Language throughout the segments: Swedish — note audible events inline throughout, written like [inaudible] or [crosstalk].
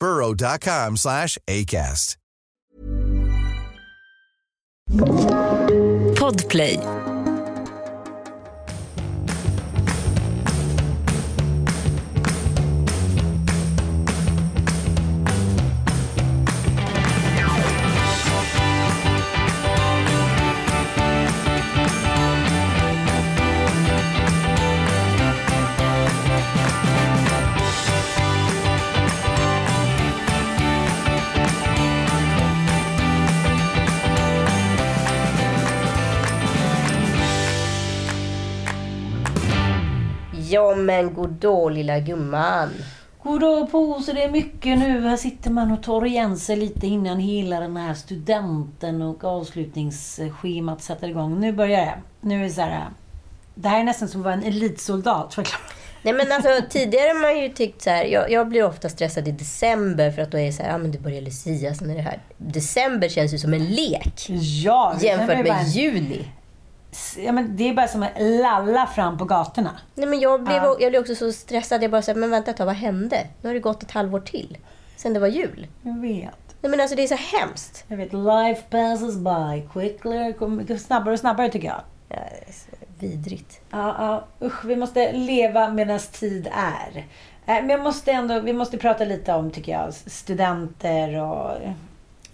burrow.com slash ACAST. Podplay. Ja men goddag lilla gumman. Goddag på så det är mycket nu. Här sitter man och tar igen sig lite innan hela den här studenten och avslutningsschemat sätter igång. Nu börjar det. Nu är det så här. Det här är nästan som att vara en elitsoldat. Nej men alltså tidigare har man ju tyckt så här, jag, jag blir ofta stressad i december för att då är det så här, ja men det börjar Lucia, sen är det här. December känns ju som en lek Ja, jämfört bara med en- juni. Ja, men det är bara som att lalla fram på gatorna. Nej men jag blev, Ja. jag blev också så stressad, jag bara så här, men vänta ett tag, vad hände? Nu har det gått ett halvår till. Sen det var jul. Jag vet. Nej men alltså det är så hemskt. Jag vet. Life passes by quickly. Snabbare och snabbare tycker jag. Ja, det är så vidrigt. Ja, ja, usch, vi måste leva medan tid är. Eh, Men jag måste ändå, vi måste prata lite om, tycker jag, studenter och...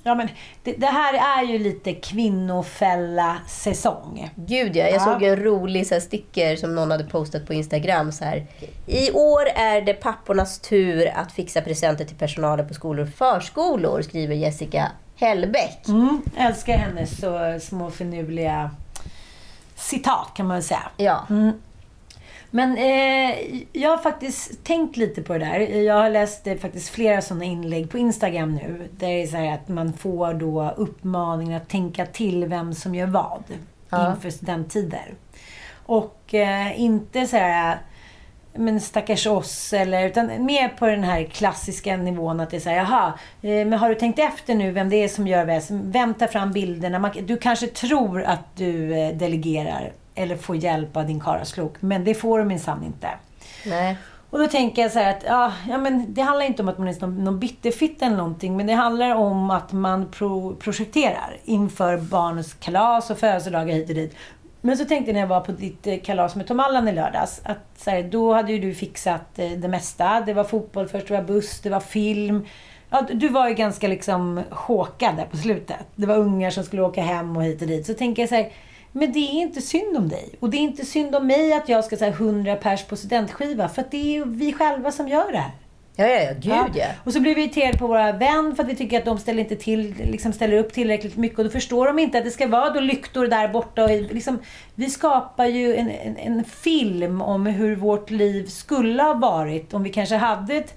Ja, men det, det här är ju lite kvinnofälla-säsong. Gud ja, jag Ja. såg en rolig så här, sticker som någon hade postat på Instagram. Så här. I år är det pappornas tur att fixa presenter till personalen på skolor och förskolor, skriver Jessica Hellbäck. Mm, älskar hennes så små finurliga citat, kan man väl säga. Ja. Men eh, jag har faktiskt tänkt lite på det där. Jag har läst eh, faktiskt flera sådana inlägg på Instagram nu. Där det är så här att man får då uppmaningen att tänka till vem som gör vad Ja. inför studenttider. Och eh, inte så här men stackars oss, eller, utan mer på den här klassiska nivån att det är så här, jaha, eh, men har du tänkt efter nu vem det är som gör vad? Vem tar fram bilderna? Man, du kanske tror att du eh, delegerar eller får hjälp av din karlslok, men det får du minsann inte. Nej. Och då tänker jag så här att, ja, ja, men det handlar inte om att man är någon, någon bitterfitta eller någonting, men det handlar om att man pro, projekterar inför barnens kalas och födelsedagar hit och dit. Men så tänkte jag när jag var på ditt eh, kalas med Tom Allan i lördags, att så här, då hade ju du fixat eh, det mesta. Det var fotboll först, det var buss, det var film. Ja, du var ju ganska liksom håkad där på slutet. Det var ungar som skulle åka hem och hit och dit. Så tänker jag så här, men det är inte synd om dig. Och det är inte synd om mig att jag ska säga 100 pers på studentskiva. För att det är ju vi själva som gör det här. Ja, ja, ja, gud ja. Och så blir vi irriterade på våra vänner för att vi tycker att de ställer inte till, liksom ställer upp tillräckligt mycket. Och då förstår de inte att det ska vara då lyktor där borta. Och liksom, vi skapar ju en, en, en film om hur vårt liv skulle ha varit om vi kanske hade ett-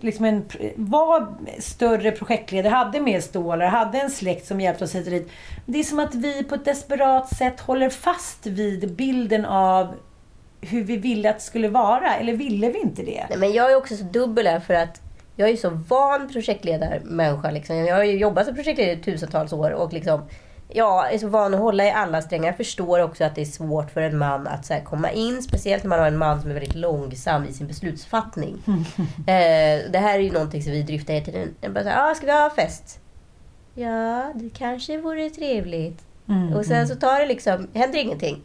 liksom en, var större projektledare, hade mer stålar, hade en släkt som hjälpte oss hit och dit. Det är som att vi på ett desperat sätt håller fast vid bilden av hur vi ville att det skulle vara. Eller ville vi inte det? Nej, men jag är också så dubbel här för att jag är så van projektledarmänniska. Liksom. Jag har ju jobbat som projektledare i tusentals år och liksom, ja, är så van att hålla i alla strängar. Jag förstår också att det är svårt för en man att så komma in. Speciellt när man har en man som är väldigt långsam i sin beslutsfattning. [laughs] eh, det här är ju någonting som vi dryftar hela tiden. Jag bara så här, ah, ska vi ha fest? Ja, det kanske vore trevligt. Mm, och sen så tar det liksom, händer ingenting.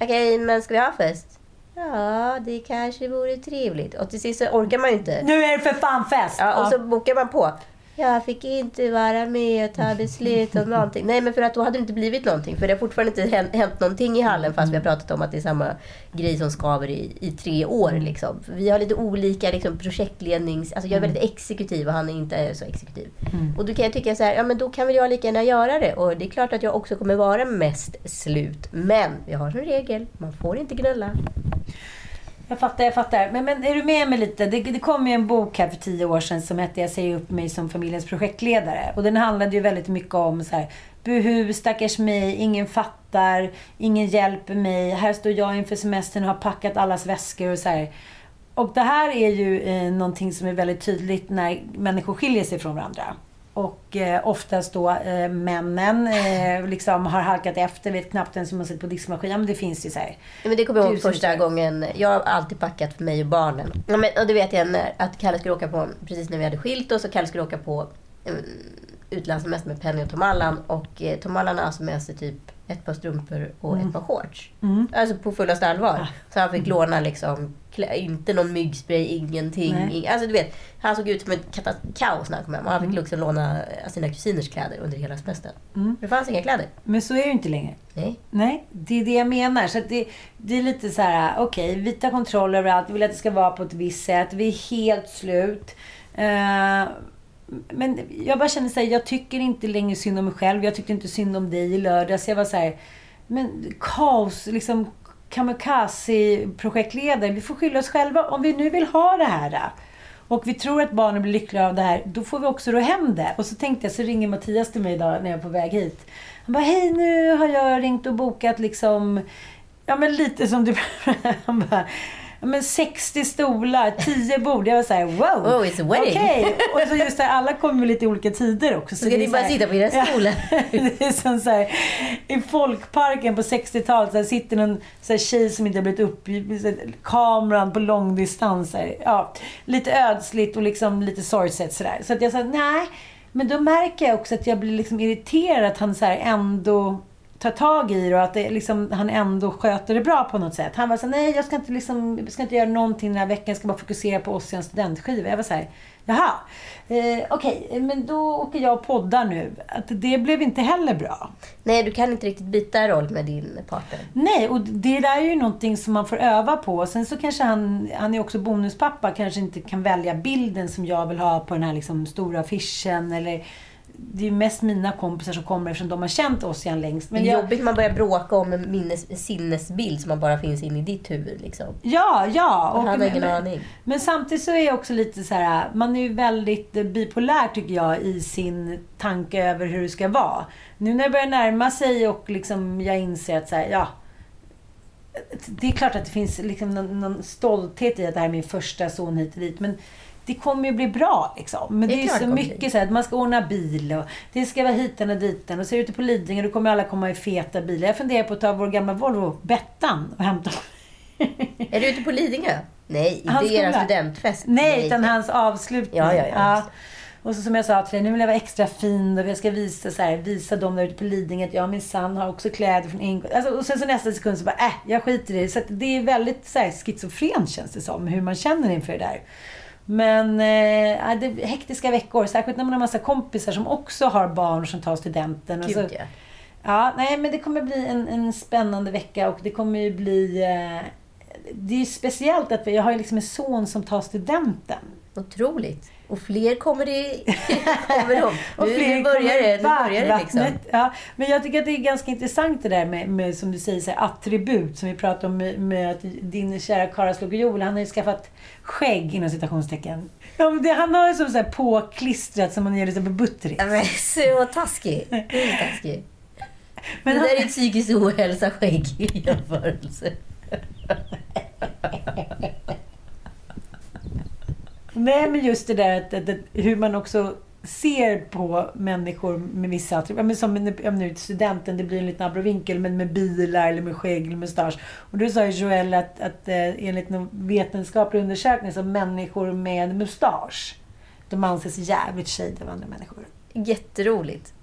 Okej, men ska vi ha fest? Ja, det kanske vore trevligt. Och till sist så orkar man ju inte. Nu är det för fan fest! Ja, och Ja. så bokar man på. Jag fick inte vara med och ta beslut om någonting. Nej, men för att då hade det inte blivit någonting. För det har fortfarande inte hänt, hänt någonting i hallen fast vi har pratat om att det är samma grej som skaver i, i tre år. Liksom. Vi har lite olika liksom, projektlednings... Alltså jag är väldigt exekutiv och han är inte så exekutiv. Och då kan jag tycka så här, ja men då kan väl jag lika gärna göra det. Och det är klart att jag också kommer vara mest slut. Men vi har en regel, man får inte gnälla. Jag fattar, jag fattar. Men, men är du med mig lite? Det, det kom ju en bok här för tio år sedan som hette Jag säger upp mig som familjens projektledare. Och den handlade ju väldigt mycket om så här, buhu, stackars mig, ingen fattar, ingen hjälper mig. Här står jag inför semestern och har packat allas väskor och så här. Och det här är ju eh, någonting som är väldigt tydligt när människor skiljer sig från varandra. Och eh, oftast då eh, männen eh, liksom har halkat efter, vet knappt ens hur man sätter på diskmaskin. Ja, men det finns ju så här. Ja, men det kommer jag ihåg första saker. gången. Jag har alltid packat för mig och barnen. Ja, men, och det vet jag när, att Kalle skulle åka på, precis när vi hade skilt oss, och Kalle skulle åka på um, utlandssemester med Penny och Tom Allan. Och eh, Tom Allan har alltså med sig typ ett par strumpor och ett par shorts. Alltså på fullaste allvar. Så han fick låna liksom, klä, inte någon myggspray, ingenting. Ing, alltså du vet, han såg ut som ett kaos när han kom hem. Och han fick liksom låna sina kusiners kläder under hela semestern. Det fanns inga kläder. Men så är det ju inte längre. Nej. Nej, det är det jag menar. Så det, det är lite så här, okej, vi tar kontroll över allt. Vi vill att det ska vara på ett visst sätt. Vi är helt slut. Eh, men jag bara känner så här, jag tycker inte längre synd om mig själv. Jag tyckte inte synd om dig i lördags. Jag var så här, men kaos, liksom kamikaze-projektledare. Vi får skylla oss själva om vi nu vill ha det här. Och vi tror att barnen blir lyckliga av det här, då får vi också ro hem det. Och så tänkte jag, så ringer Mattias till mig idag när jag är på väg hit. Han bara, hej nu har jag ringt och bokat liksom, ja men lite som du, [laughs] han bara, men 60 stolar, 10 bord. Jag var såhär, wow! Oh, it's a wedding. Okej! Och så just det, alla kommer lite olika tider också. Så det är ni bara här- sitta på era stolar. Ja, [laughs] det är som så här, i folkparken på 60-talet, så här sitter någon så här tjej som inte har blivit upp så här, kameran på långdistans. så här, Ja, lite ödsligt och liksom lite sorgset sådär. Så att jag sa, nej. Men då märker jag också att jag blir liksom irriterad att han så här ändå tar tag i det och att det liksom, han ändå sköter det bra på något sätt. Han var så nej jag ska inte, liksom, jag ska inte göra någonting den här veckan, jag ska bara fokusera på oss i en studentskiva. Jag var så här, jaha, eh, okej, men då åker jag och poddar nu. Att det blev inte heller bra. Nej, du kan inte riktigt byta roll med din partner. Nej, och det där är ju någonting som man får öva på. Sen så kanske han, han är också bonuspappa, kanske inte kan välja bilden som jag vill ha på den här liksom stora affischen. Eller, det är mest mina kompisar som kommer eftersom de har känt oss igen längst. Men det är jobbigt man börjar bråka om en minnes, sinnesbild som bara finns in i ditt huvud. Liksom. ja, ja. Och han har men- ingen men- aning. Men samtidigt så är jag också lite så här, man är ju väldigt eh, bipolär tycker jag i sin tanke över hur det ska vara. Nu när det börjar närma sig och liksom jag inser att så här, ja. Det är klart att det finns liksom någon, någon stolthet i att det här är min första son hit och dit. Men det kommer ju bli bra liksom. Men Det det är så det mycket så här, att man ska ordna bil och det ska vara hitan och ditan. Och så är du ute på Lidingö då kommer alla komma i feta bilar. Jag funderar på att ta vår gamla Volvo, Bettan, och hämta Är du ute på Lidingö? Nej, inte Hans er studentfest. Nej, utan hans avslutning. Ja, ja, ja. Och så som jag sa till dig, nu vill jag vara extra fin och jag ska visa, så här, visa dem där ute på Lidingö att jag minsann har också kläder från England. Alltså, och sen så nästa sekund så bara, äh, jag skiter i det. Så det är väldigt så här, schizofrent känns det som, hur man känner inför det där. Men eh, ja, det är hektiska veckor, särskilt när man har massa kompisar som också har barn som tar studenten. Gud, så, ja. Ja, nej men det kommer bli en, en spännande vecka och det kommer ju bli... Eh, det är ju speciellt att jag har liksom en son som tar studenten. Otroligt. Och fler kommer det... [laughs] kommer de. [laughs] Och Nu, fler nu börjar det, nu börjar det liksom. Ja, men jag tycker att det är ganska intressant det där med, med som du säger, så här, attribut. Som vi pratade om med, med att din kära Karlslog Joel, han har ju skaffat skägg inom citationstecken. Ja, det, han har ju som så här påklistrat som man gör liksom på Buttery. Ja, Men så taskig. Det är taskig. Men det han- där är psykisk ohälsa skägg i jämförelse. [laughs] Nej, men just det där att, att, att, hur man också ser på människor med vissa attribut. Som nu- studenten, det blir en liten abrovinkel, men med bilar eller med skägg eller mustasch. Och du sa ju Joel att, att eh, enligt en vetenskaplig undersökning så människor med mustasch, de anses jävligt shade av andra människor. Jätteroligt.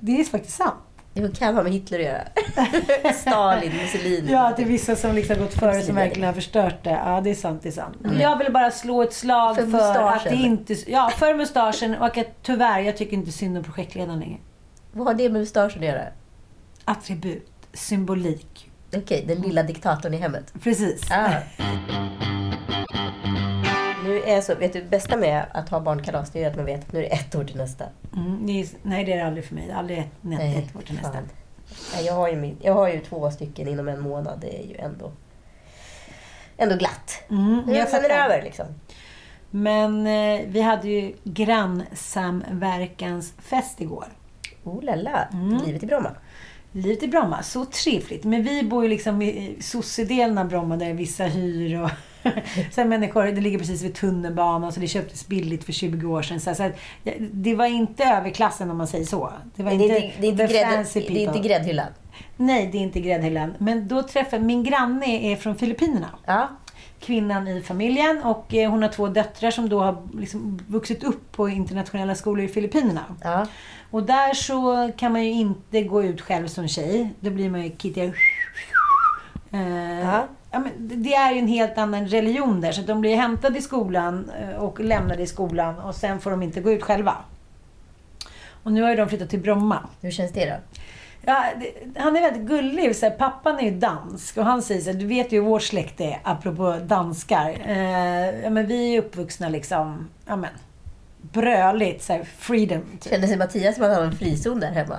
Det är faktiskt sant. Det kan ha med Hitler att göra. [laughs] Stalin, Mussolini. Ja, att det är vissa som liksom gått före som verkligen har förstört det. Ja, det är sant. Det är sant. Men jag vill bara slå ett slag För för, att mustaschen. det inte... Ja, för mustaschen och att tyvärr, jag tycker inte synd om projektledaren längre. Vad har det med mustaschen att göra? Attribut, symbolik. Okej, den lilla diktatorn i hemmet. Precis. Ah. Är så, vet du, bästa med att ha barnkalas det är att man vet att nu är det ett år till nästa. Mm, det är, nej, det är det aldrig för mig. Aldrig ett, nej, ett år till nästa. Nej, jag, har ju min, jag har ju två stycken inom en månad. Det är ju ändå, ändå glatt. Mm, Men jag sen är det över liksom. Men eh, vi hade ju grannsamverkansfest igår. Oh la la, Mm. livet i Bromma. Livet i Bromma, så trevligt. Men vi bor ju liksom i sossedelen av Bromma där vissa hyr och [laughs] sen människor, det ligger precis vid tunnelbanan så det köptes billigt för 20 år sedan. Så, så det var inte överklassen om man säger så. Det var Det är inte, inte, det är inte, the grädd, det är inte gräddhyllan. Nej, det är inte gräddhyllan. Men då träffade, min granne är från Filippinerna. Ja. Kvinnan i familjen och eh, hon har två döttrar som då har liksom vuxit upp på internationella skolor i Filippinerna. ja. Och där så kan man ju inte gå ut själv som tjej. Då blir man ju kittig. Eh, Ja. Ja, men det- är ju en helt annan religion där. Så de blir hämtade i skolan eh, och lämnade i skolan och sen får de inte gå ut själva. Och nu har ju de flyttat till Bromma. Hur känns det då? Ja, det, han är väldigt gullig. Så här, pappan är ju dansk och han säger så här, du vet ju hur vår släkt är, apropå danskar. Eh, ja, men vi är uppvuxna liksom, ja men, bröligt, så här, freedom. Typ. Kände sig Mattias som att han har en frizon där hemma?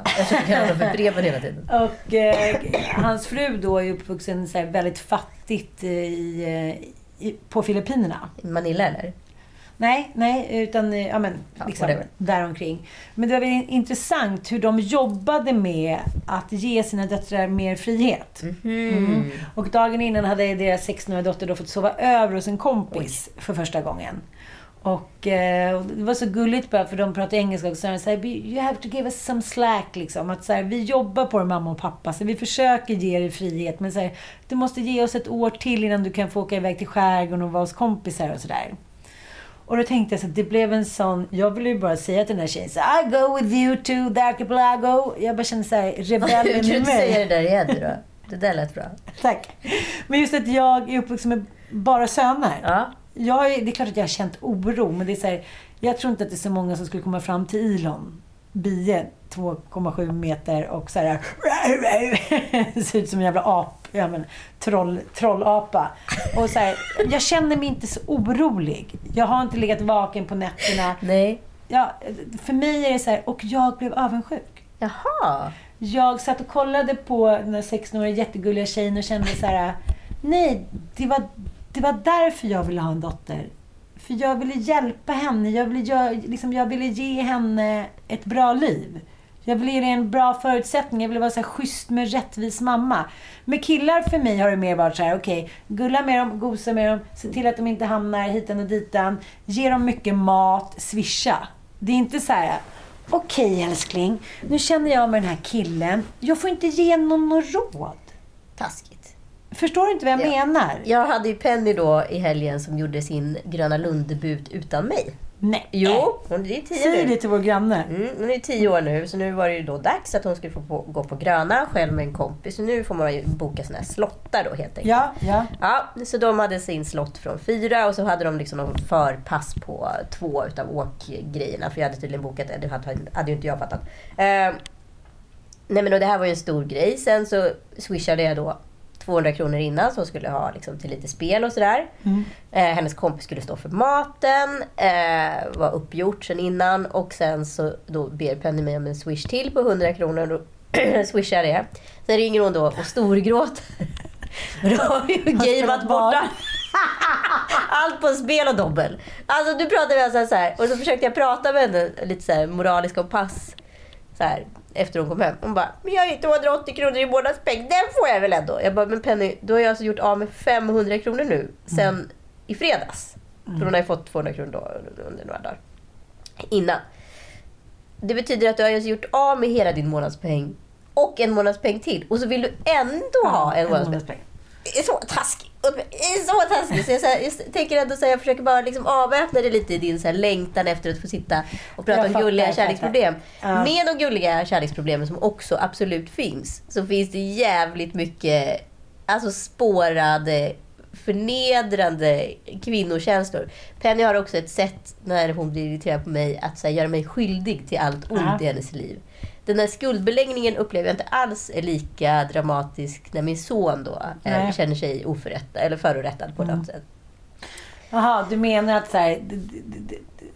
Honom för breven hela tiden. [laughs] Och eh, hans fru då är uppvuxen så här, väldigt fattigt eh, i, eh, i, på Filippinerna. Manila eller? Nej, nej, utan eh, ja, men, Ja, liksom, whatever. däromkring. Men det var väldigt intressant hur de jobbade med att ge sina döttrar mer frihet. Mm. Och dagen innan hade deras 16-åriga dotter då fått sova över hos en kompis för första gången. Och eh, och det var så gulligt bara för de pratade engelska och så sa de you have to give us some slack liksom. Att så här, vi jobbar på det mamma och pappa så vi försöker ge dig frihet men så här, du måste ge oss ett år till innan du kan få åka iväg till skärgården och vara hos kompisar och sådär. Och då tänkte jag så att det blev en sån, jag ville ju bara säga till den här tjejen så I go with you to the archipelago. Jag bara kände Hur rebellen du i inte säga mig. det där igen då? Det där lät bra. [laughs] Tack. Men just att jag är uppvuxen med bara söner. Ja. Jag det är klart att jag har känt oro, men det är så här, jag tror inte att det är så många som skulle komma fram till Elon. Bie, 2,7 meter och så här, [laughs] ser ut som en jävla ap, ja, men, troll, trollapa. Och så här, jag känner mig inte så orolig. Jag har inte legat vaken på nätterna. Nej. Ja, för mig är det så här, och jag blev avundsjuk. Jaha. Jag satt och kollade på den här 16-åriga jättegulliga tjejen och kände så här, nej, det var, det var därför jag ville ha en dotter. För jag ville hjälpa henne. Jag ville, jag, liksom, jag ville ge henne ett bra liv. Jag ville ge henne en bra förutsättning. Jag ville vara så här schysst med rättvis mamma. Med killar för mig har det mer varit så här, okej, gulla med dem, gosa med dem, se till att de inte hamnar hitan och ditan. Ge dem mycket mat, swisha. Det är inte så här, okej älskling, nu känner jag med den här killen. Jag får inte ge någon något råd. Taskigt. Förstår du inte vad jag Ja. menar? Jag hade ju Penny då i helgen som gjorde sin Gröna Lund-debut utan mig. Nej. Jo, hon är tio Säg nu. det till vår granne. Mm, hon är tio år nu, så nu var det ju då dags att hon skulle få på, gå på Gröna själv med en kompis. Så nu får man ju boka såna här slottar då helt enkelt. Ja, ja. Ja, så de hade sin slott från fyra och så hade de liksom någon förpass på två utav åkgrejerna. För jag hade tydligen bokat det, hade, ju inte jag fattat. Eh, nej men och det här var ju en stor grej. Sen så swishade jag då 200 kronor innan som skulle ha liksom, till lite spel och sådär. Eh, hennes kompis skulle stå för maten. Eh, var uppgjort sen innan. Och sen så då ber Penny mig om en swish till på 100 kronor. Och då [clears throat] swishar jag det. Sen ringer hon då och storgråter. [laughs] Då har ju gameat borta. [laughs] Allt på spel och dobbel. Alltså nu pratar vi alltså så här. Och så försökte jag prata med henne lite så här och pass. Så här, efter hon kom hem. Hon bara, men jag har ju 280 kronor i månadspeng. Den får jag väl ändå? Jag bara, men Penny, då har jag alltså gjort av med 500 kronor nu. Sen i fredags. För hon har ju fått 200 kronor då under några dagar. Innan. Det betyder att du har alltså gjort av med hela din månadspeng. Och en månadspeng till. Och så vill du ändå ha en månadspeng. Det är så det är så taskigt. Så jag, så här, jag tänker ändå så här, jag försöker bara liksom avväpna det lite i din så här, längtan efter att få sitta och prata Jag om fattar, gulliga kärleksproblem. Ja. Med de gulliga kärleksproblemen som också absolut finns, så finns det jävligt mycket alltså spårade, förnedrande kvinnokänslor. Penny har också ett sätt när hon blir irriterad på mig att så här, göra mig skyldig till allt ont Ja. i hennes liv. Den här skuldbeläggningen upplever jag inte alls är lika dramatisk när min son då eh, Nej. Mm. känner sig oförrättad eller förorättad på något sätt. Jaha, du menar att så här,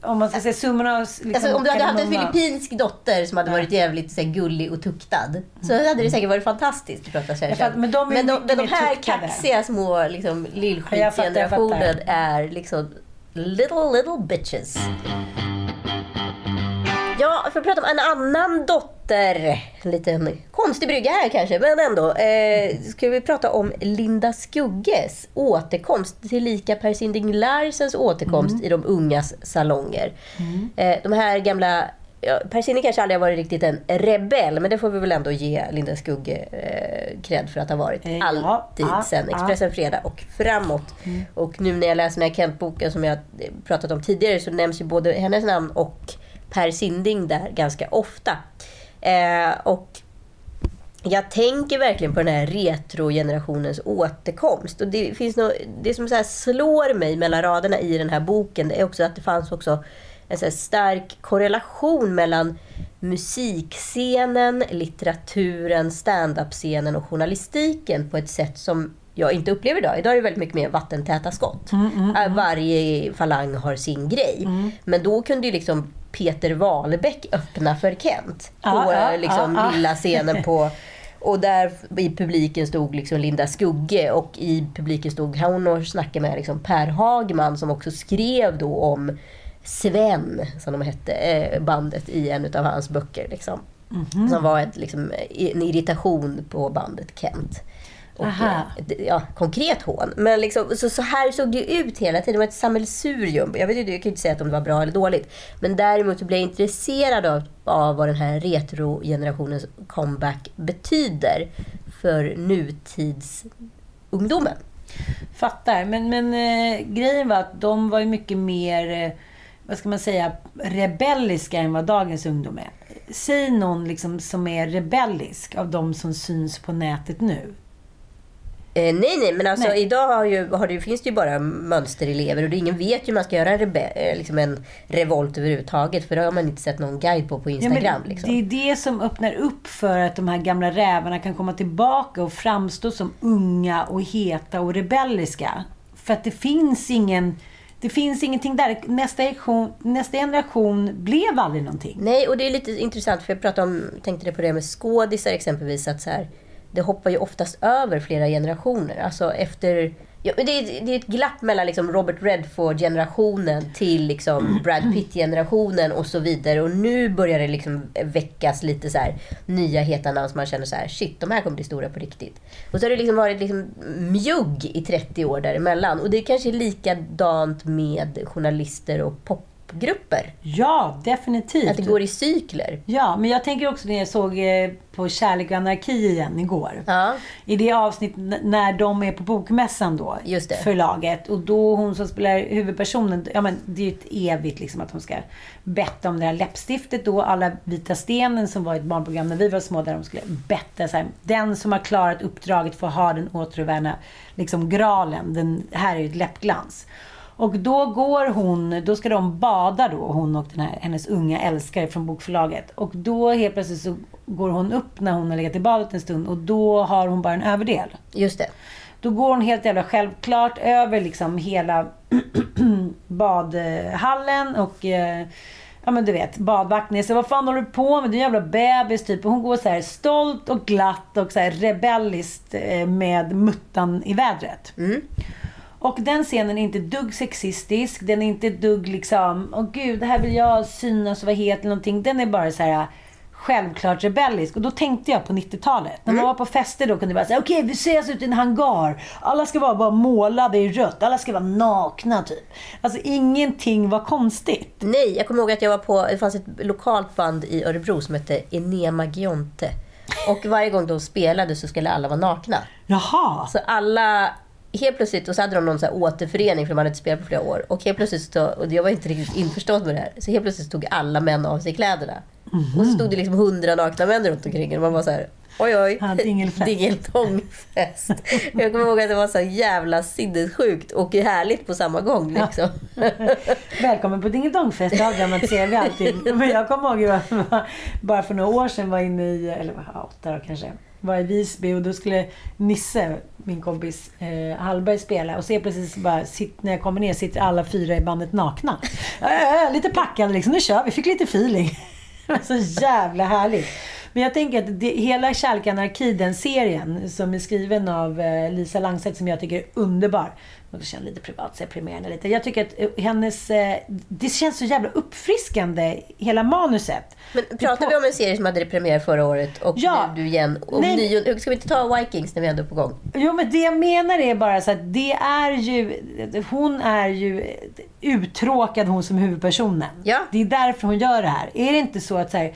om man ska säga summan av liksom, Alltså, om du hade haft en filippinsk dotter som hade varit jävligt så här, gullig och tuktad så hade det säkert varit fantastiskt att prata fattar, men de men de, men de här tuktade. kaxiga små liksom, Ja, fattar. är liksom little, little bitches. Ja, för att prata om en annan dotter. En liten konstig brygga här kanske, men ändå. Eh, ska vi prata om Linda Skugges återkomst, tillika Per Sinding Larsens återkomst i de ungas salonger. Eh, de här gamla... Ja, per Sinding kanske aldrig har varit riktigt en rebell, men det får vi väl ändå ge Linda Skugge eh, för att ha varit. Eh, ja, Alltid ja, sen ja. Expressen Fredag och framåt. Och nu när jag läser den här Kent-boken som jag pratat om tidigare så nämns ju både hennes namn och Per Sinding där ganska ofta. Eh, och jag tänker verkligen på den här retrogenerationens återkomst. Och det, finns något, det som så slår mig mellan raderna i den här boken det är också att det fanns också en så stark korrelation mellan musikscenen, litteraturen, standup-scenen och journalistiken på ett sätt som jag inte upplever idag. Idag är det väldigt mycket mer vattentäta skott. Äh, Varje falang har sin grej. Men då kunde ju liksom Peter Wahlbeck öppna för Kent. På Ja, ja, eh, liksom ja, ja. lilla scenen på... [laughs] Och där i publiken stod liksom Linda Skugge och i publiken stod hon och snackade med liksom Per Hagman som också skrev då om Sven, som de hette, eh, bandet i en av hans böcker. Liksom. Mhm. Som var ett, liksom, en irritation på bandet Kent. Och, eh, ja, konkret hån. Men liksom, så, så här såg det ut hela tiden. Det var ett sammelsurium. Jag, vet inte, jag kan inte säga att om det var bra eller dåligt. Men däremot så blev jag intresserad av, av vad den här retrogenerationens comeback betyder för nutidsungdomen. Fattar. Men, men eh, grejen var att de var ju mycket mer, eh, vad ska man säga, rebelliska än vad dagens ungdom är. Säg någon liksom som är rebellisk av de som syns på nätet nu. Eh, nej, nej, men alltså Nej. idag har ju, har det, finns det ju bara mönsterelever och det, ingen vet ju hur man ska göra en, rebe, eh, liksom en revolt överhuvudtaget. För det har man inte sett någon guide på på Ja, Instagram. men liksom. Det är det som öppnar upp för att de här gamla rävarna kan komma tillbaka och framstå som unga och heta och rebelliska. För att det finns ingen... Det finns ingenting där. Nästa generation, nästa generation blev aldrig någonting. Nej, och det är lite intressant för jag pratade om, tänkte det på det med skådisar exempelvis. Att så här, det hoppar ju oftast över flera generationer. Alltså efter... Ja, det, är, det är ett glapp mellan liksom Robert Redford-generationen till liksom [clears throat] Brad Pitt-generationen och så vidare. Och nu börjar det liksom väckas lite så här nya heta namn som man känner så här, shit, de här kommer bli stora på riktigt. Och så har det liksom varit liksom mjugg i 30 år däremellan. Och det är kanske likadant med journalister och popgrupper. Ja, definitivt. Att det går i cykler. Ja, men jag tänker också när jag såg eh, på Kärlek och anarki igen igår. Ja. I det avsnitt när de är på bokmässan då. Just det. Förlaget. Och då hon som spelar huvudpersonen. Ja men det är ju ett evigt liksom att hon ska betta om det här läppstiftet då. Alla Vita stenen som var ett barnprogram när vi var små. Där de skulle betta så här. Den som har klarat uppdraget får ha den återvärna liksom graalen. Den här är ju ett läppglans. Och då går hon, då ska de bada då, hon och den här, hennes unga älskare från bokförlaget. Och då helt plötsligt så går hon upp när hon har legat i badet en stund och då har hon bara en överdel. Just det. Då går hon helt jävla självklart över liksom hela [clears throat] badhallen och eh, Ja men du vet, badvakten säger vad fan håller du på med? Du är en jävla bebis typ. Och hon går så här stolt och glatt och så här rebelliskt eh, med muttan i vädret. Och den scenen är inte dugg sexistisk. Den är inte dugg liksom, åh gud, här vill jag synas och vara het eller någonting. Den är bara så här självklart rebellisk. Och då tänkte jag på 90-talet. När man var på fester då kunde vara säga, okej vi ses ute i en hangar. Alla ska vara bara målade i rött. Alla ska vara nakna typ. Alltså ingenting var konstigt. Nej, jag kommer ihåg att jag var på, det fanns ett lokalt band i Örebro som hette Enema Gionte. Och varje gång de spelade så skulle alla vara nakna. Jaha. Så alla helt plötsligt, och så hade de någon så här återförening för de hade inte spelat på flera år. Och helt plötsligt, så, och jag var inte riktigt införstådd med det här, så helt plötsligt tog alla män av sig kläderna. Och så stod det liksom hundra nakna män runt omkring och man var så här, oj oj, Ja, dingelfest. [laughs] dingeltångfest. jag kommer ihåg att det var så jävla sinnessjukt och härligt på samma gång. Liksom. [laughs] Välkommen på dingelidongfest, det avdramatiserar vi alltid. [laughs] Men jag kommer ihåg jag bara för några år sedan var inne i, eller ja, åtta år kanske, var i Visby och då skulle Nisse, min kompis eh, Hallberg spela och så precis bara, sitt, när jag kommer ner sitter alla fyra i bandet nakna. Äh, lite packade liksom, nu kör vi, fick lite feeling. [laughs] Så jävla härligt. Men jag tänker att det, hela Kärlek anarki, den serien som är skriven av eh, Lisa Langset som jag tycker är underbar. Och känner lite privat, så jag lite. Jag tycker att eh, hennes... Eh, det känns så jävla uppfriskande, hela manuset. Men pratar vi om en serie som hade premiär förra året och Ja. nu du igen? Och Nej. nio, ska vi inte ta Vikings när vi ändå är på gång? Jo, men det jag menar är bara så att det är ju... Hon är ju uttråkad, hon som huvudpersonen. Ja. Det är därför hon gör det här. Är det inte så att så här,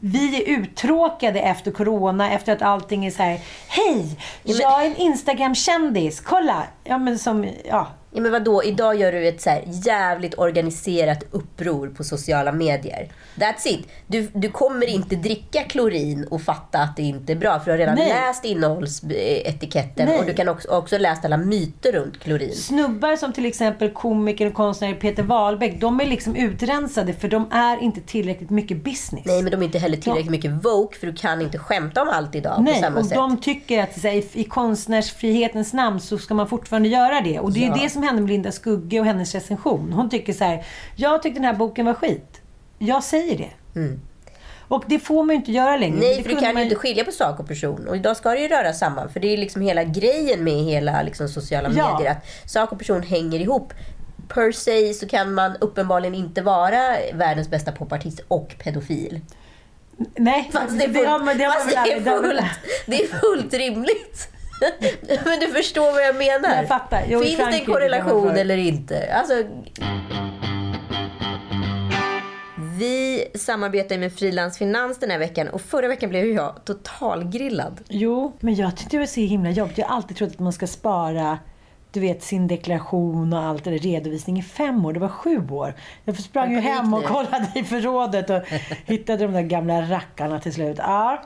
vi är uttråkade efter corona, efter att allting är så här. Hej! Jag är en Instagram-kändis. Kolla! Ja, men som... Ja. Ja, men vadå? Idag gör du ett så här jävligt organiserat uppror på sociala medier. That's it. Du, du kommer inte dricka klorin och fatta att det inte är bra. För du har redan Nej. läst innehållsetiketten Nej. och du kan också, också läst alla myter runt klorin. Snubbar som till exempel komikern och konstnären Peter Wahlbeck, de är liksom utrensade för de är inte tillräckligt mycket business. Nej, men de är inte heller tillräckligt mycket woke för du kan inte skämta om allt idag på Nej, samma och sätt. de tycker att här, i, i konstnärsfrihetens namn så ska man fortfarande göra det. Och det är Ja. det som hände med Linda Skugge och hennes recension. Hon tycker så här, jag tyckte den här boken var skit. Jag säger det. Och det får man ju inte göra längre. Mm. Nej, för du kan man ju inte skilja på sak och person. Och idag ska det ju röra samman. För det är liksom hela grejen med hela liksom, sociala Ja. medier. Att sak och person hänger ihop. Per se så kan man uppenbarligen inte vara världens bästa popartist och pedofil. Nej, Fast det är fullt, har man- det har fast man det väl är fullt, det är fullt rimligt. [laughs] Men du förstår vad jag menar. Jag fattar. Jo, Finns det en korrelation få- eller inte? Alltså... Vi samarbetar med Frilans Finans den här veckan och förra veckan blev jag totalgrillad. Jo, men jag tyckte det var så himla jobbigt. Jag har alltid trott att man ska spara du vet sin deklaration och allt det där, redovisning i fem år. Det var sju år. Jag sprang ju hem och kollade i förrådet och hittade de där gamla rackarna till slut. Ja.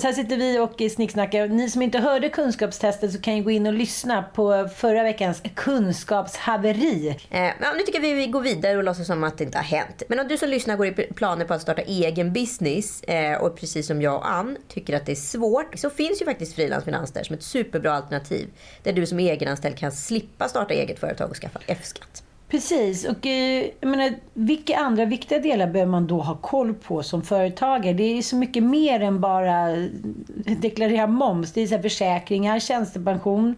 Så här sitter vi och snicksnackar. Ni som inte hörde kunskapstestet så kan ju gå in och lyssna på förra veckans kunskapshaveri. Eh, ja, nu tycker vi vi går vidare och låtsas som att det inte har hänt. Men om du som lyssnar går i planer på att starta egen business eh, och precis som jag och Ann tycker att det är svårt så finns ju faktiskt frilansfinans där som ett superbra alternativ. Där du som egenanställd kan slippa starta eget företag och skaffa F-skatt. Precis. Och eh, jag menar, vilka andra viktiga delar behöver man då ha koll på som företagare? Det är så mycket mer än bara eh, deklarera moms. Det är så här försäkringar, tjänstepension.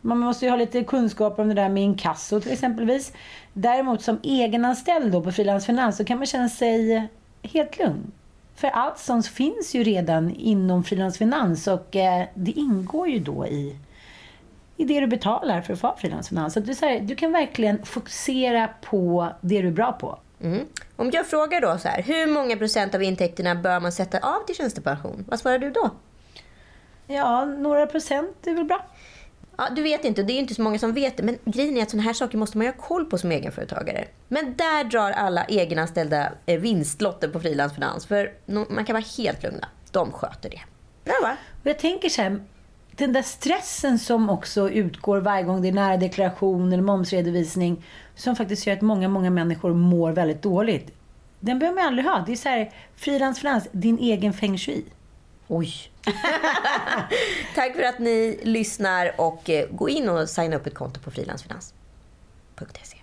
Man måste ju ha lite kunskap om det där med inkasso till exempelvis. Däremot som egenanställd då på Frilansfinans så kan man känna sig helt lugn. För allt sånt finns ju redan inom Frilansfinans och eh, det ingår ju då i i det du betalar för att få ha frilansfinans. Så du, så här, du kan verkligen fokusera på det du är bra på. Mm. Om jag frågar då så här, hur många procent av intäkterna bör man sätta av till tjänstepension? Vad svarar du då? Ja, några procent är väl bra. Ja, du vet inte, det är inte så många som vet det. Men grejen är att sådana här saker måste man ju ha koll på som egenföretagare. Men där drar alla egenanställda eh, vinstlotter på frilansfinans. För man kan vara helt lugna. De sköter det. Bra va? Och jag tänker så här, den där stressen som också utgår varje gång det är nära deklaration eller momsredovisning, som faktiskt gör att många, många människor mår väldigt dåligt. Den behöver man aldrig ha. Det är så här, frilansfinans, din egen feng shui. Oj. [laughs] Tack för att ni lyssnar och eh, gå in och signa upp ett konto på frilansfinans.se.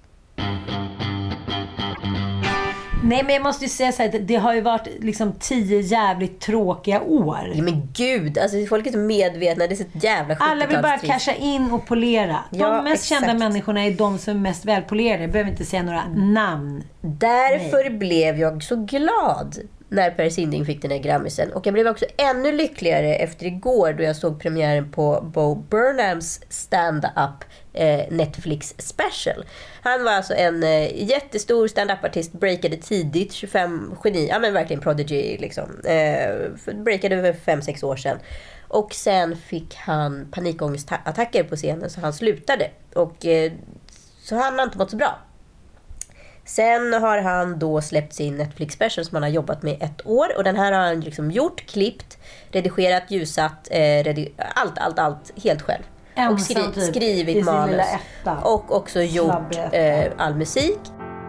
Nej, men jag måste ju säga så här, att det har ju varit liksom tio jävligt tråkiga år. Ja, men gud, alltså folk är så medvetna. Det är så ett jävla 70 Alla vill bara casha in och polera. Ja, de mest exakt. kända människorna är de som är mest välpolerade. Jag behöver inte säga några namn. Därför blev jag så glad när Per Sinding fick den här Grammisen. Och jag blev också ännu lyckligare efter igår då jag såg premiären på Bo Burnhams stand-up Eh, Netflix special. Han var alltså en eh, jättestor standup-artist, breakade tidigt, 25, geni, ja men verkligen prodigy liksom. Eh, breakade för 5-6 år sedan. Och sen fick han panikångestattacker på scenen så han slutade. Och eh, så han har inte mått så bra. Sen har han då släppt sin Netflix special som han har jobbat med ett år. Och den här har han liksom gjort, klippt, redigerat, ljusat, eh, redi allt, allt, allt helt själv. Ensam och skri typ, skrivit manus. lilla etta. Och också gjort eh, all musik.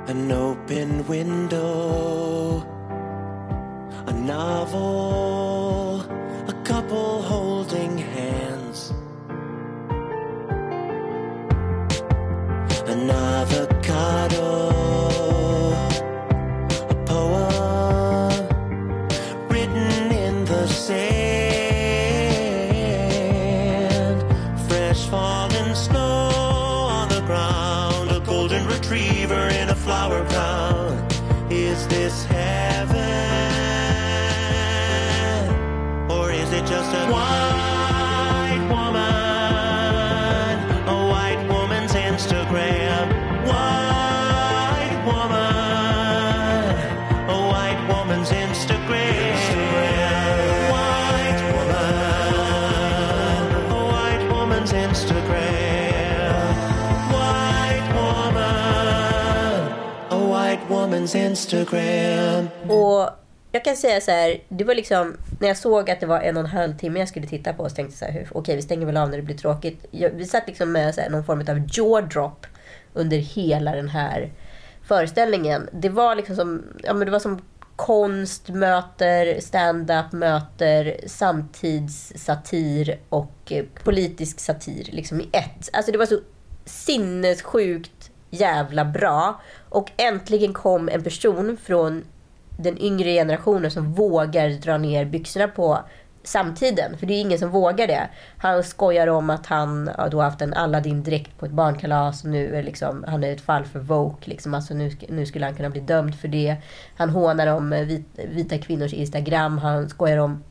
An open window, a novel, a couple holding hands, an avocado, white Instagram. Och jag kan säga så här, det var liksom när jag såg att det var en och en halv timme jag skulle titta på så tänkte jag så här, okej vi stänger väl av när det blir tråkigt. Jag, vi satt liksom med så här, någon form av jaw drop under hela den här föreställningen. Det var liksom som, ja men det var som konst möter stand-up möter samtidssatir och eh, politisk satir liksom i ett. Alltså det var så sinnessjukt jävla bra. Och äntligen kom en person från den yngre generationen som vågar dra ner byxorna på samtiden. För det är ingen som vågar det. Han skojar om att han ja, då har haft en Aladdin-dräkt på ett barnkalas och nu är liksom, han är ett fall för Vogue. Liksom. Alltså nu, nu skulle han kunna bli dömd för det. Han hånar om eh, vit, vita kvinnors Instagram. Han skojar om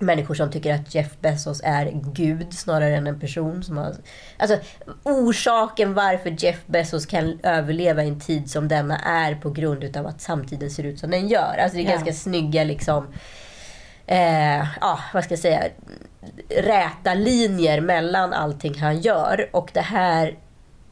människor som tycker att Jeff Bezos är gud snarare än en person. som har... Alltså, orsaken varför Jeff Bezos kan överleva i en tid som denna är på grund utav att samtiden ser ut som den gör. Alltså det är Ja. ganska snygga liksom... Eh, ja, vad ska jag säga? Räta linjer mellan allting han gör. Och det här...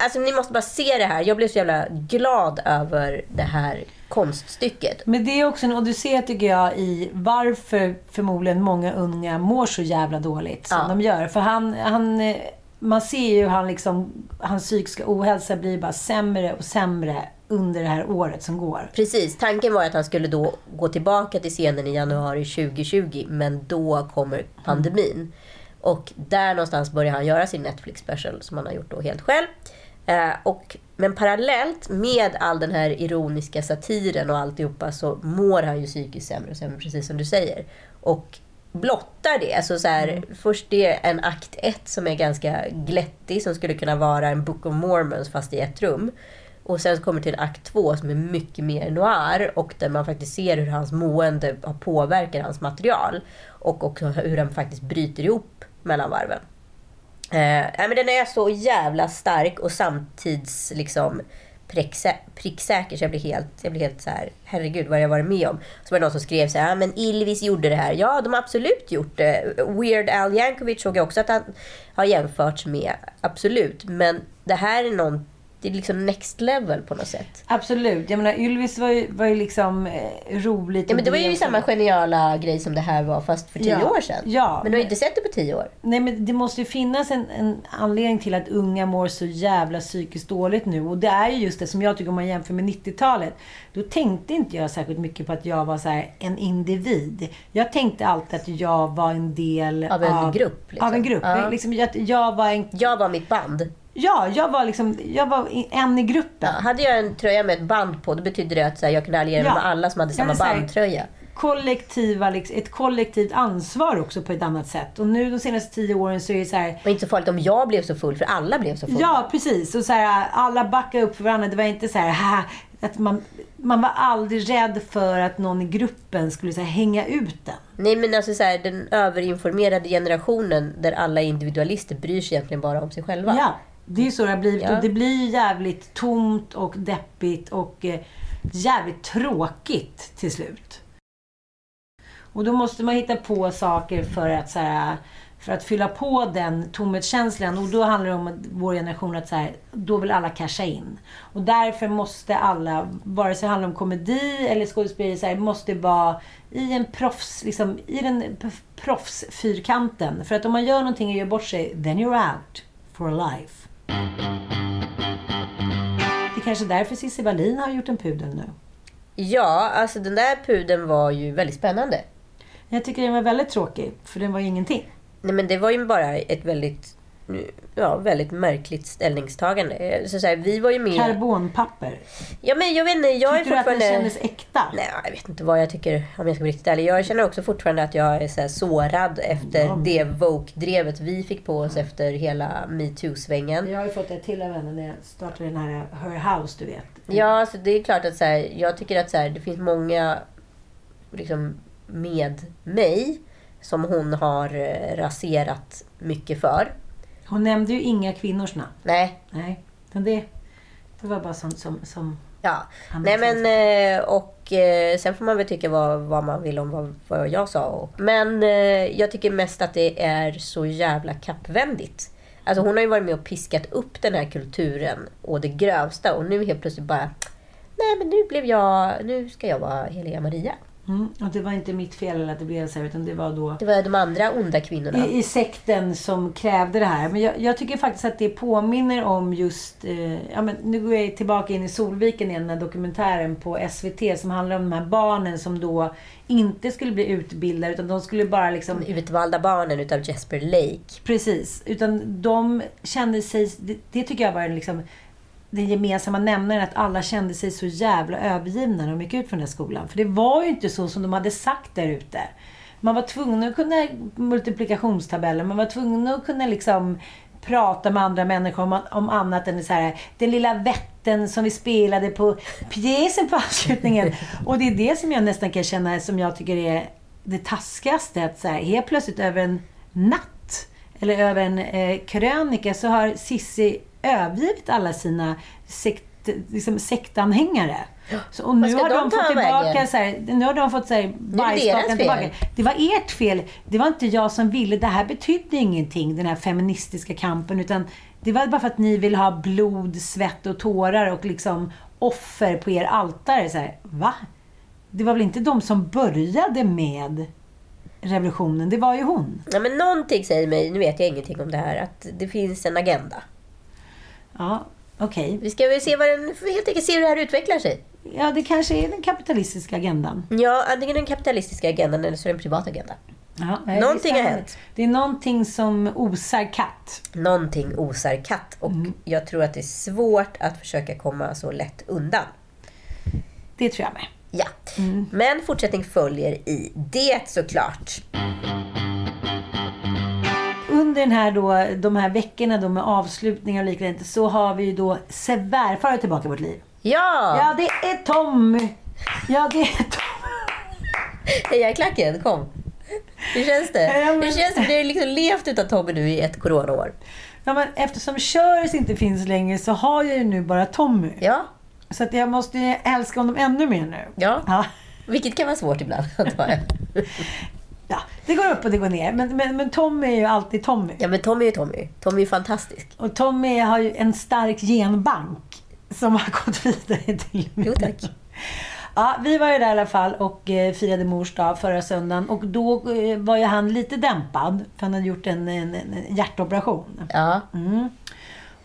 Alltså ni måste bara se det här. Jag blev så jävla glad över det här konststycket. Men det är också en odyssé tycker jag i varför förmodligen många unga mår så jävla dåligt som Ja. de gör. För han, han, man ser ju hur han liksom, hans psykiska ohälsa blir bara sämre och sämre under det här året som går. Precis, tanken var att han skulle då gå tillbaka till scenen i januari 2020, men då kommer pandemin. Och där någonstans börjar han göra sin Netflix special som han har gjort då helt själv. Eh, och, men parallellt med all den här ironiska satiren och alltihopa så mår han ju psykiskt sämre och sämre, precis som du säger. Och blottar det. Alltså så här, Först det är en akt 1 som är ganska glättig, som skulle kunna vara en Book of Mormons fast i ett rum. Och sen så kommer till akt två som är mycket mer noir och där man faktiskt ser hur hans mående har påverkat hans material. Och också hur han faktiskt bryter ihop mellan varven. Eh, men den är så jävla stark och samtids liksom pricksä- pricksäker så jag blir helt, jag blir helt så här, herregud vad har jag varit med om? Så var det någon som skrev så här, men Ilvis gjorde det här. Ja, de har absolut gjort det. Weird Al Yankovic såg jag också att han har jämförts med. Absolut. Men det här är någon, det är liksom next level på något sätt. Absolut. Jag menar, Ylvis var ju, var ju liksom eh, roligt. Ja, men det var ju samma geniala grej som det här var fast för tio Ja. år sedan. Ja, men du har men- inte sett det på tio år. Nej, men det måste ju finnas en, en anledning till att unga mår så jävla psykiskt dåligt nu. Och det är ju just det som jag tycker om man jämför med 90-talet. Då tänkte inte jag särskilt mycket på att jag var så en individ. Jag tänkte alltid att jag var en del Av en grupp, liksom. Av en grupp. Ja. Liksom, jag, jag var en... Jag var mitt band. Ja, jag var liksom... Jag var en i gruppen. Ja, hade jag en tröja med ett band på, då betydde det att så här, jag kunde alliera mig Ja. med alla som hade samma här- bandtröja. Kollektiva, liksom, ett kollektivt ansvar också på ett annat sätt. Och nu de senaste tio åren så är det så här... Var inte så farligt om jag blev så full, för alla blev så fulla. Ja, precis. Och så här, alla backade upp för varandra. Det var inte så här, att man man var aldrig rädd för att någon i gruppen skulle så här, hänga ut den. Nej men alltså så här, den överinformerade generationen där alla är individualister bryr sig egentligen bara om sig själva. Ja, det är ju så det har blivit. Ja. Och det blir ju jävligt tomt och deppigt och eh, jävligt tråkigt till slut. Och då måste man hitta på saker för att, så här, för att fylla på den tomhetskänslan. Och då handlar det om att vår generation att så här, då vill alla casha in. Och därför måste alla, vare sig det handlar om komedi eller skådespeleri, så här, måste vara i en proffs, liksom, i den proffsfyrkanten. För att om man gör någonting och gör bort sig, then you're out for life. Det är kanske därför Cissi Wallin har gjort en pudel nu. Ja, alltså den där pudeln var ju väldigt spännande. Jag tycker den var väldigt tråkig, för den var ju ingenting. Nej men det var ju bara ett väldigt, ja, väldigt märkligt ställningstagande. Så, så här, vi var ju med... Karbonpapper. Ja men jag vet inte, jag är Tycker du att fortfarande... kändes äkta? Nej, jag vet inte vad jag tycker om jag ska vara riktigt ärlig. Jag känner också fortfarande att jag är så här sårad efter Ja. det Vogue-drevet vi fick på oss efter hela metoo-svängen. Jag har ju fått det till av henne när jag startade den här Her House, du vet. Ja, så det är klart att så här, jag tycker att så här, det finns många liksom, med mig som hon har eh, raserat mycket för. Hon nämnde ju inga kvinnors namn. Nej, Nej, det, det var bara sånt som... som ja. Nej men eh, och eh, sen får man väl tycka vad, vad man vill om vad, vad jag sa. Och- Men eh, jag tycker mest att det är så jävla kappvändigt. Alltså hon har ju varit med och piskat upp den här kulturen och det grövsta och nu helt plötsligt bara Nej men nu blev jag, nu ska jag vara heliga Maria. Mm, och det var inte mitt fel att det blev så här, utan det var då Det var de andra onda kvinnorna. i, i sekten som krävde det här. Men jag, jag tycker faktiskt att det påminner om just... Eh, ja, men nu går jag tillbaka in i Solviken igen, den här dokumentären på SVT som handlar om de här barnen som då inte skulle bli utbildade utan de skulle bara liksom... De utvalda barnen utav Jesper Lake. Precis. Utan de kände sig... Det, det tycker jag var en liksom, den gemensamma nämnaren att alla kände sig så jävla övergivna när de gick ut från den här skolan. För det var ju inte så som de hade sagt där ute. Man var tvungen att kunna multiplikationstabeller, man var tvungen att kunna liksom prata med andra människor om, om annat än så här, den lilla vätten som vi spelade på pjäsen på avslutningen. Och det är det som jag nästan kan känna som jag tycker är det taskigaste. Att så här, helt plötsligt över en natt eller över en eh, krönika så har Sissi övergivit alla sina sekt, liksom, sektanhängare. Så, och nu har de de fått tillbaka så här, nu har de fått deras tillbaka. Det var ert fel. Det var inte jag som ville. Det här betydde ingenting, den här feministiska kampen. Utan det var bara för att ni vill ha blod, svett och tårar och liksom offer på er altare. Så här, va? Det var väl inte de som började med revolutionen? Det var ju hon. Ja, men någonting säger mig, nu vet jag ingenting om det här, att det finns en agenda. Ja, okej. Vi ska väl se vad den, helt enkelt se hur det här utvecklar sig. Ja, det kanske är den kapitalistiska agendan. Ja, antingen den kapitalistiska agendan eller så är det en privat agenda. Ja, Någonting har hänt. Det är någonting som osar katt. Någonting osar katt och jag tror att det är svårt att försöka komma så lätt undan. Det tror jag med. Ja, men fortsättning följer i det såklart. Under den här då, de här veckorna då med avslutningar och liknande så har vi ju då svärfar tillbaka i vårt liv. Ja! Ja, det är Tommy! Ja, det är Tommy. Heja klacken, kom! Hur känns det? Ja, men- Hur känns det? Vi har liksom levt utan Tommy nu i ett coronaår. Ja, men eftersom Körs inte finns längre så har jag ju nu bara Tommy. Ja, Så att jag måste ju älska honom ännu mer nu. ja. Ja. Vilket kan vara svårt ibland, antar jag. [laughs] ja, det går upp och det går ner. Men, men, men Tommy är ju alltid Tommy. Ja, men Tommy är Tommy. Tommy är fantastisk. Och Tommy har ju en stark genbank som har gått vidare till Jo, tack. Ja, vi var ju där i alla fall och eh, firade mors dag förra söndagen. Och då eh, var ju han lite dämpad. För han hade gjort en, en, en hjärtoperation. Ja. Mm.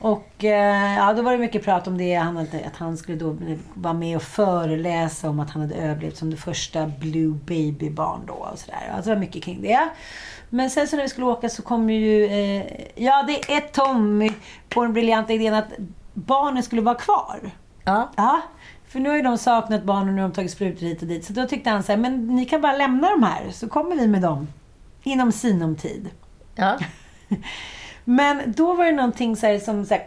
Och eh, ja, då var det mycket prat om det. Han hade, att han skulle då vara med och föreläsa om att han hade överlevt som det första Blue Baby-barn då. Och sådär. Alltså det var mycket kring det. Men sen så när vi skulle åka så kom ju... Eh, ja, det är Tommy på den briljanta idén att barnen skulle vara kvar. Ja. Ja, för nu har ju de saknat barn och nu har de tagit sprutor hit och dit. Så då tyckte han så här, men ni kan bara lämna de här så kommer vi med dem. Inom sinom tid. Ja. [laughs] Men då var det någonting så här som så här,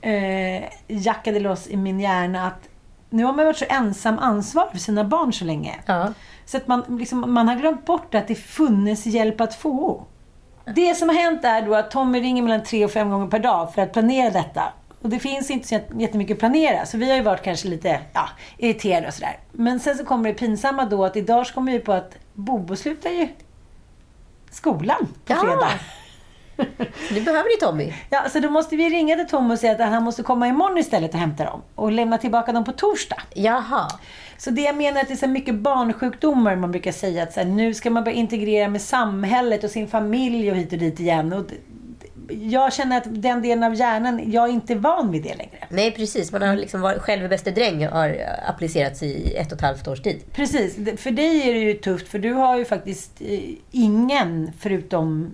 eh, jackade loss i min hjärna att nu har man varit så ensam ansvarig för sina barn så länge. Ja. Så att man, liksom, man har glömt bort att det funnits hjälp att få. Det som har hänt är då att Tommy ringer mellan tre och fem gånger per dag för att planera detta. Och det finns inte så jättemycket att planera. Så vi har ju varit kanske lite ja, irriterade och sådär. Men sen så kommer det pinsamma då att idag så kommer vi på att Bobo slutar ju skolan på Ja. Nu behöver ni Tommy. Ja, så då måste vi ringa till Tom och säga att han måste komma imorgon istället och hämta dem. Och lämna tillbaka dem på torsdag. Jaha. Så det jag menar är att det är så mycket barnsjukdomar man brukar säga att så här, nu ska man börja integrera med samhället och sin familj och hit och dit igen. Och jag känner att den delen av hjärnan, jag är inte van vid det längre. Nej, precis. Man har liksom varit själv bäste dräng har applicerats i ett och ett halvt års tid. Precis, för dig är det ju tufft för du har ju faktiskt eh, ingen förutom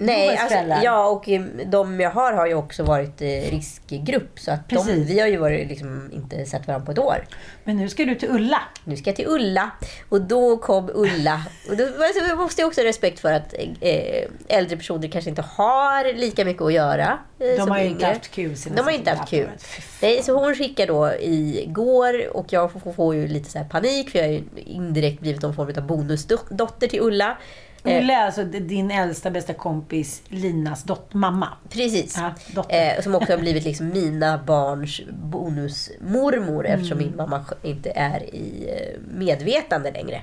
Nej, alltså, ja och eh, de jag har har ju också varit eh, riskgrupp. Så att de, vi har ju varit, liksom, inte sett varandra på ett år. Men nu ska du till Ulla. Nu ska jag till Ulla. Och då kom Ulla. Och då alltså, vi måste jag också ha respekt för att eh, äldre personer kanske inte har lika mycket att göra. De har ju inte haft kul De har inte haft kul. Nej, så hon skickar då igår och jag får, får ju lite så panik för jag har ju indirekt blivit någon form av bonusdotter till Ulla. Eh, Ulla är alltså din äldsta bästa kompis Linas dot- mamma. Precis. Ja, dotter. Eh, som också har blivit liksom mina barns bonusmormor eftersom min mamma inte är i eh, medvetande längre.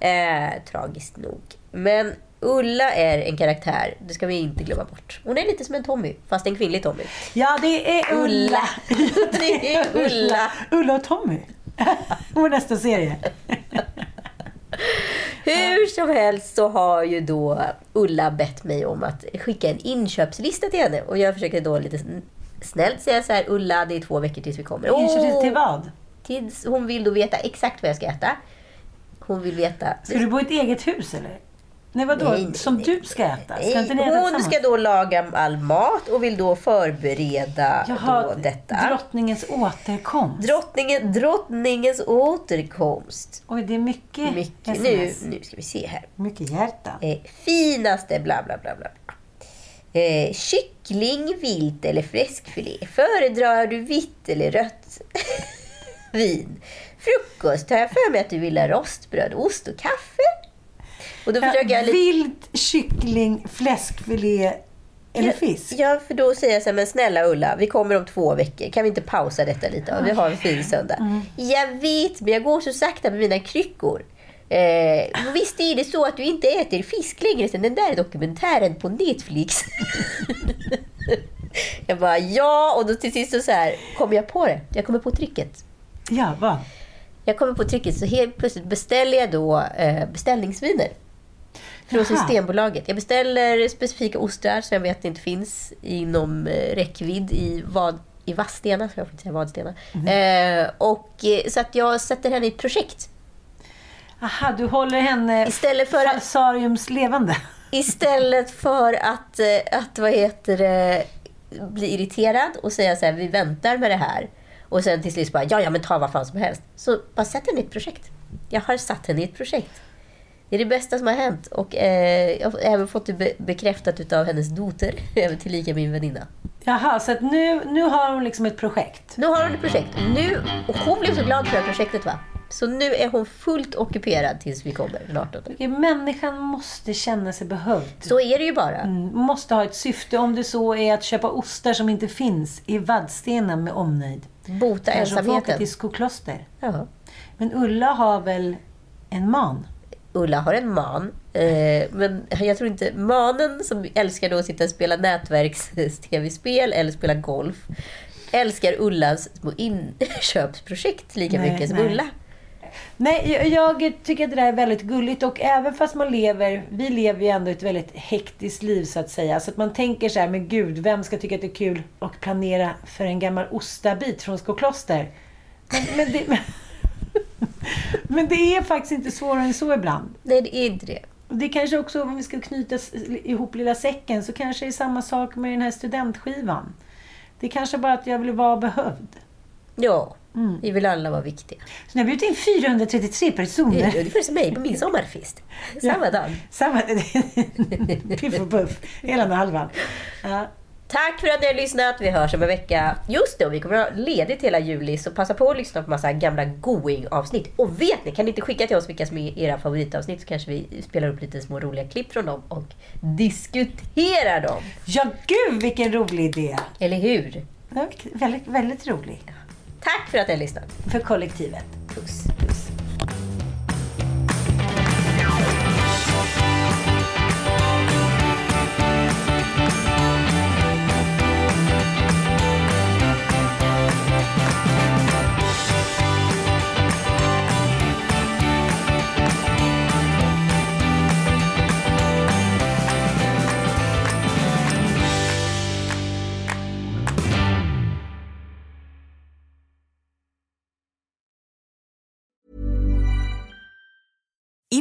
Eh, tragiskt nog. Men Ulla är en karaktär, det ska vi inte glömma bort. Hon är lite som en Tommy, fast en kvinnlig Tommy. Ja, det är Ulla. Ulla. [laughs] Det är Ulla. Ulla och Tommy. [laughs] Vår nästa serie. Hur som helst så har ju då Ulla bett mig om att skicka en inköpslista till henne. Och jag försöker då lite sn- snällt säga så här, Ulla det är två veckor tills vi kommer. Inköpslista till vad? Tills hon vill då veta exakt vad jag ska äta. Hon vill veta... Ska du bo i ett eget hus eller? Nej, vadå? Nej, Som du ska äta? Ska inte ni äta hon ska då laga all mat och vill då förbereda Jaha, då detta. drottningens återkomst. Drottningen, drottningens återkomst. Oj, det är mycket, Mycket, nu, nu ska vi se här. Mycket hjärta. Eh, finaste bla bla bla. bla. Eh, kyckling, vilt eller fläskfilé. Föredrar du vitt eller rött [laughs] vin? Frukost har jag för mig att du vill ha rostbröd, ost och kaffe. Och då försöker jag lite... Vilt, kyckling, fläskfilé eller fisk? Ja, för då säger jag så här, men snälla Ulla, vi kommer om två veckor. Kan vi inte pausa detta lite? Och vi har en fin söndag. Mm. Jag vet, men jag går så sakta med mina kryckor. Eh, visst är det så att du inte äter fisk längre sen den där dokumentären på Netflix? [laughs] jag bara, ja, och då till sist så, så här kommer jag på det. Jag kommer på tricket. Ja, vad? Jag kommer på tricket, så helt plötsligt beställer jag då eh, beställningsviner. Från Jaha. Systembolaget. Jag beställer specifika ostrar som jag vet inte finns inom eh, räckvidd i, vad, i Vadstena, ska jag inte säga Vadstena. Mhm. Eh, och, eh, så att jag sätter henne i ett projekt. Aha, du håller henne Istället för falsariums levande. [laughs] Istället för att, eh, att vad heter det, bli irriterad och säga så här, vi väntar med det här. Och sen till slut bara, ja ja men ta vad fan som helst. Så bara sätt henne i ett projekt. Jag har satt henne i ett projekt. Det är det bästa som har hänt. Och eh, jag har även fått det be- bekräftat utav hennes dotter, [laughs] även tillika min väninna. Jaha, så nu, nu har hon liksom ett projekt. Nu har hon ett projekt. Nu, och hon blev så glad för det här projektet va. Så nu är hon fullt ockuperad tills vi kommer den 18. Okej, Människan måste känna sig behövd. Så är det ju bara. Mm, måste ha ett syfte. Om det så är att köpa ostar som inte finns i Vadstena med omnejd. Bota Kanske få åka ensamheten. till Skokloster. Ja. Men Ulla har väl en man? Ulla har en man. Eh, men jag tror inte... Manen som älskar då att sitta och spela nätverks-tv-spel eller spela golf älskar Ullas små inköpsprojekt lika Nej, mycket som nej. Ulla. Nej, jag, jag tycker att det där är väldigt gulligt och även fast man lever, vi lever ju ändå ett väldigt hektiskt liv så att säga. Så att man tänker så här, men gud, vem ska tycka att det är kul att planera för en gammal ostabit från Skokloster? Men, men, det, men det är faktiskt inte svårare än så ibland. Nej, det är inte det. Det kanske också, om vi ska knyta ihop lilla säcken, så kanske det är samma sak med den här studentskivan. Det är kanske bara att jag vill vara behövd. Ja, Mm. vi vill alla vara viktiga. Så när jag bjudit in 433 Det är personer. ungefär som mig på min sommarfest. Samma dag. [laughs] Samma... [laughs] Piff och puff, hela halvan. Ja. Tack för att ni har lyssnat. Vi hörs om en vecka. Just det, och vi kommer att ha ledigt hela juli. Så passa på att lyssna på massa gamla going-avsnitt. Och vet ni, kan ni inte skicka till oss vilka som är era favoritavsnitt så kanske vi spelar upp lite små roliga klipp från dem och diskuterar dem. Ja, gud vilken rolig idé! Eller hur? Väldigt, väldigt rolig. Tack för att ni har lyssnat. För kollektivet. Puss,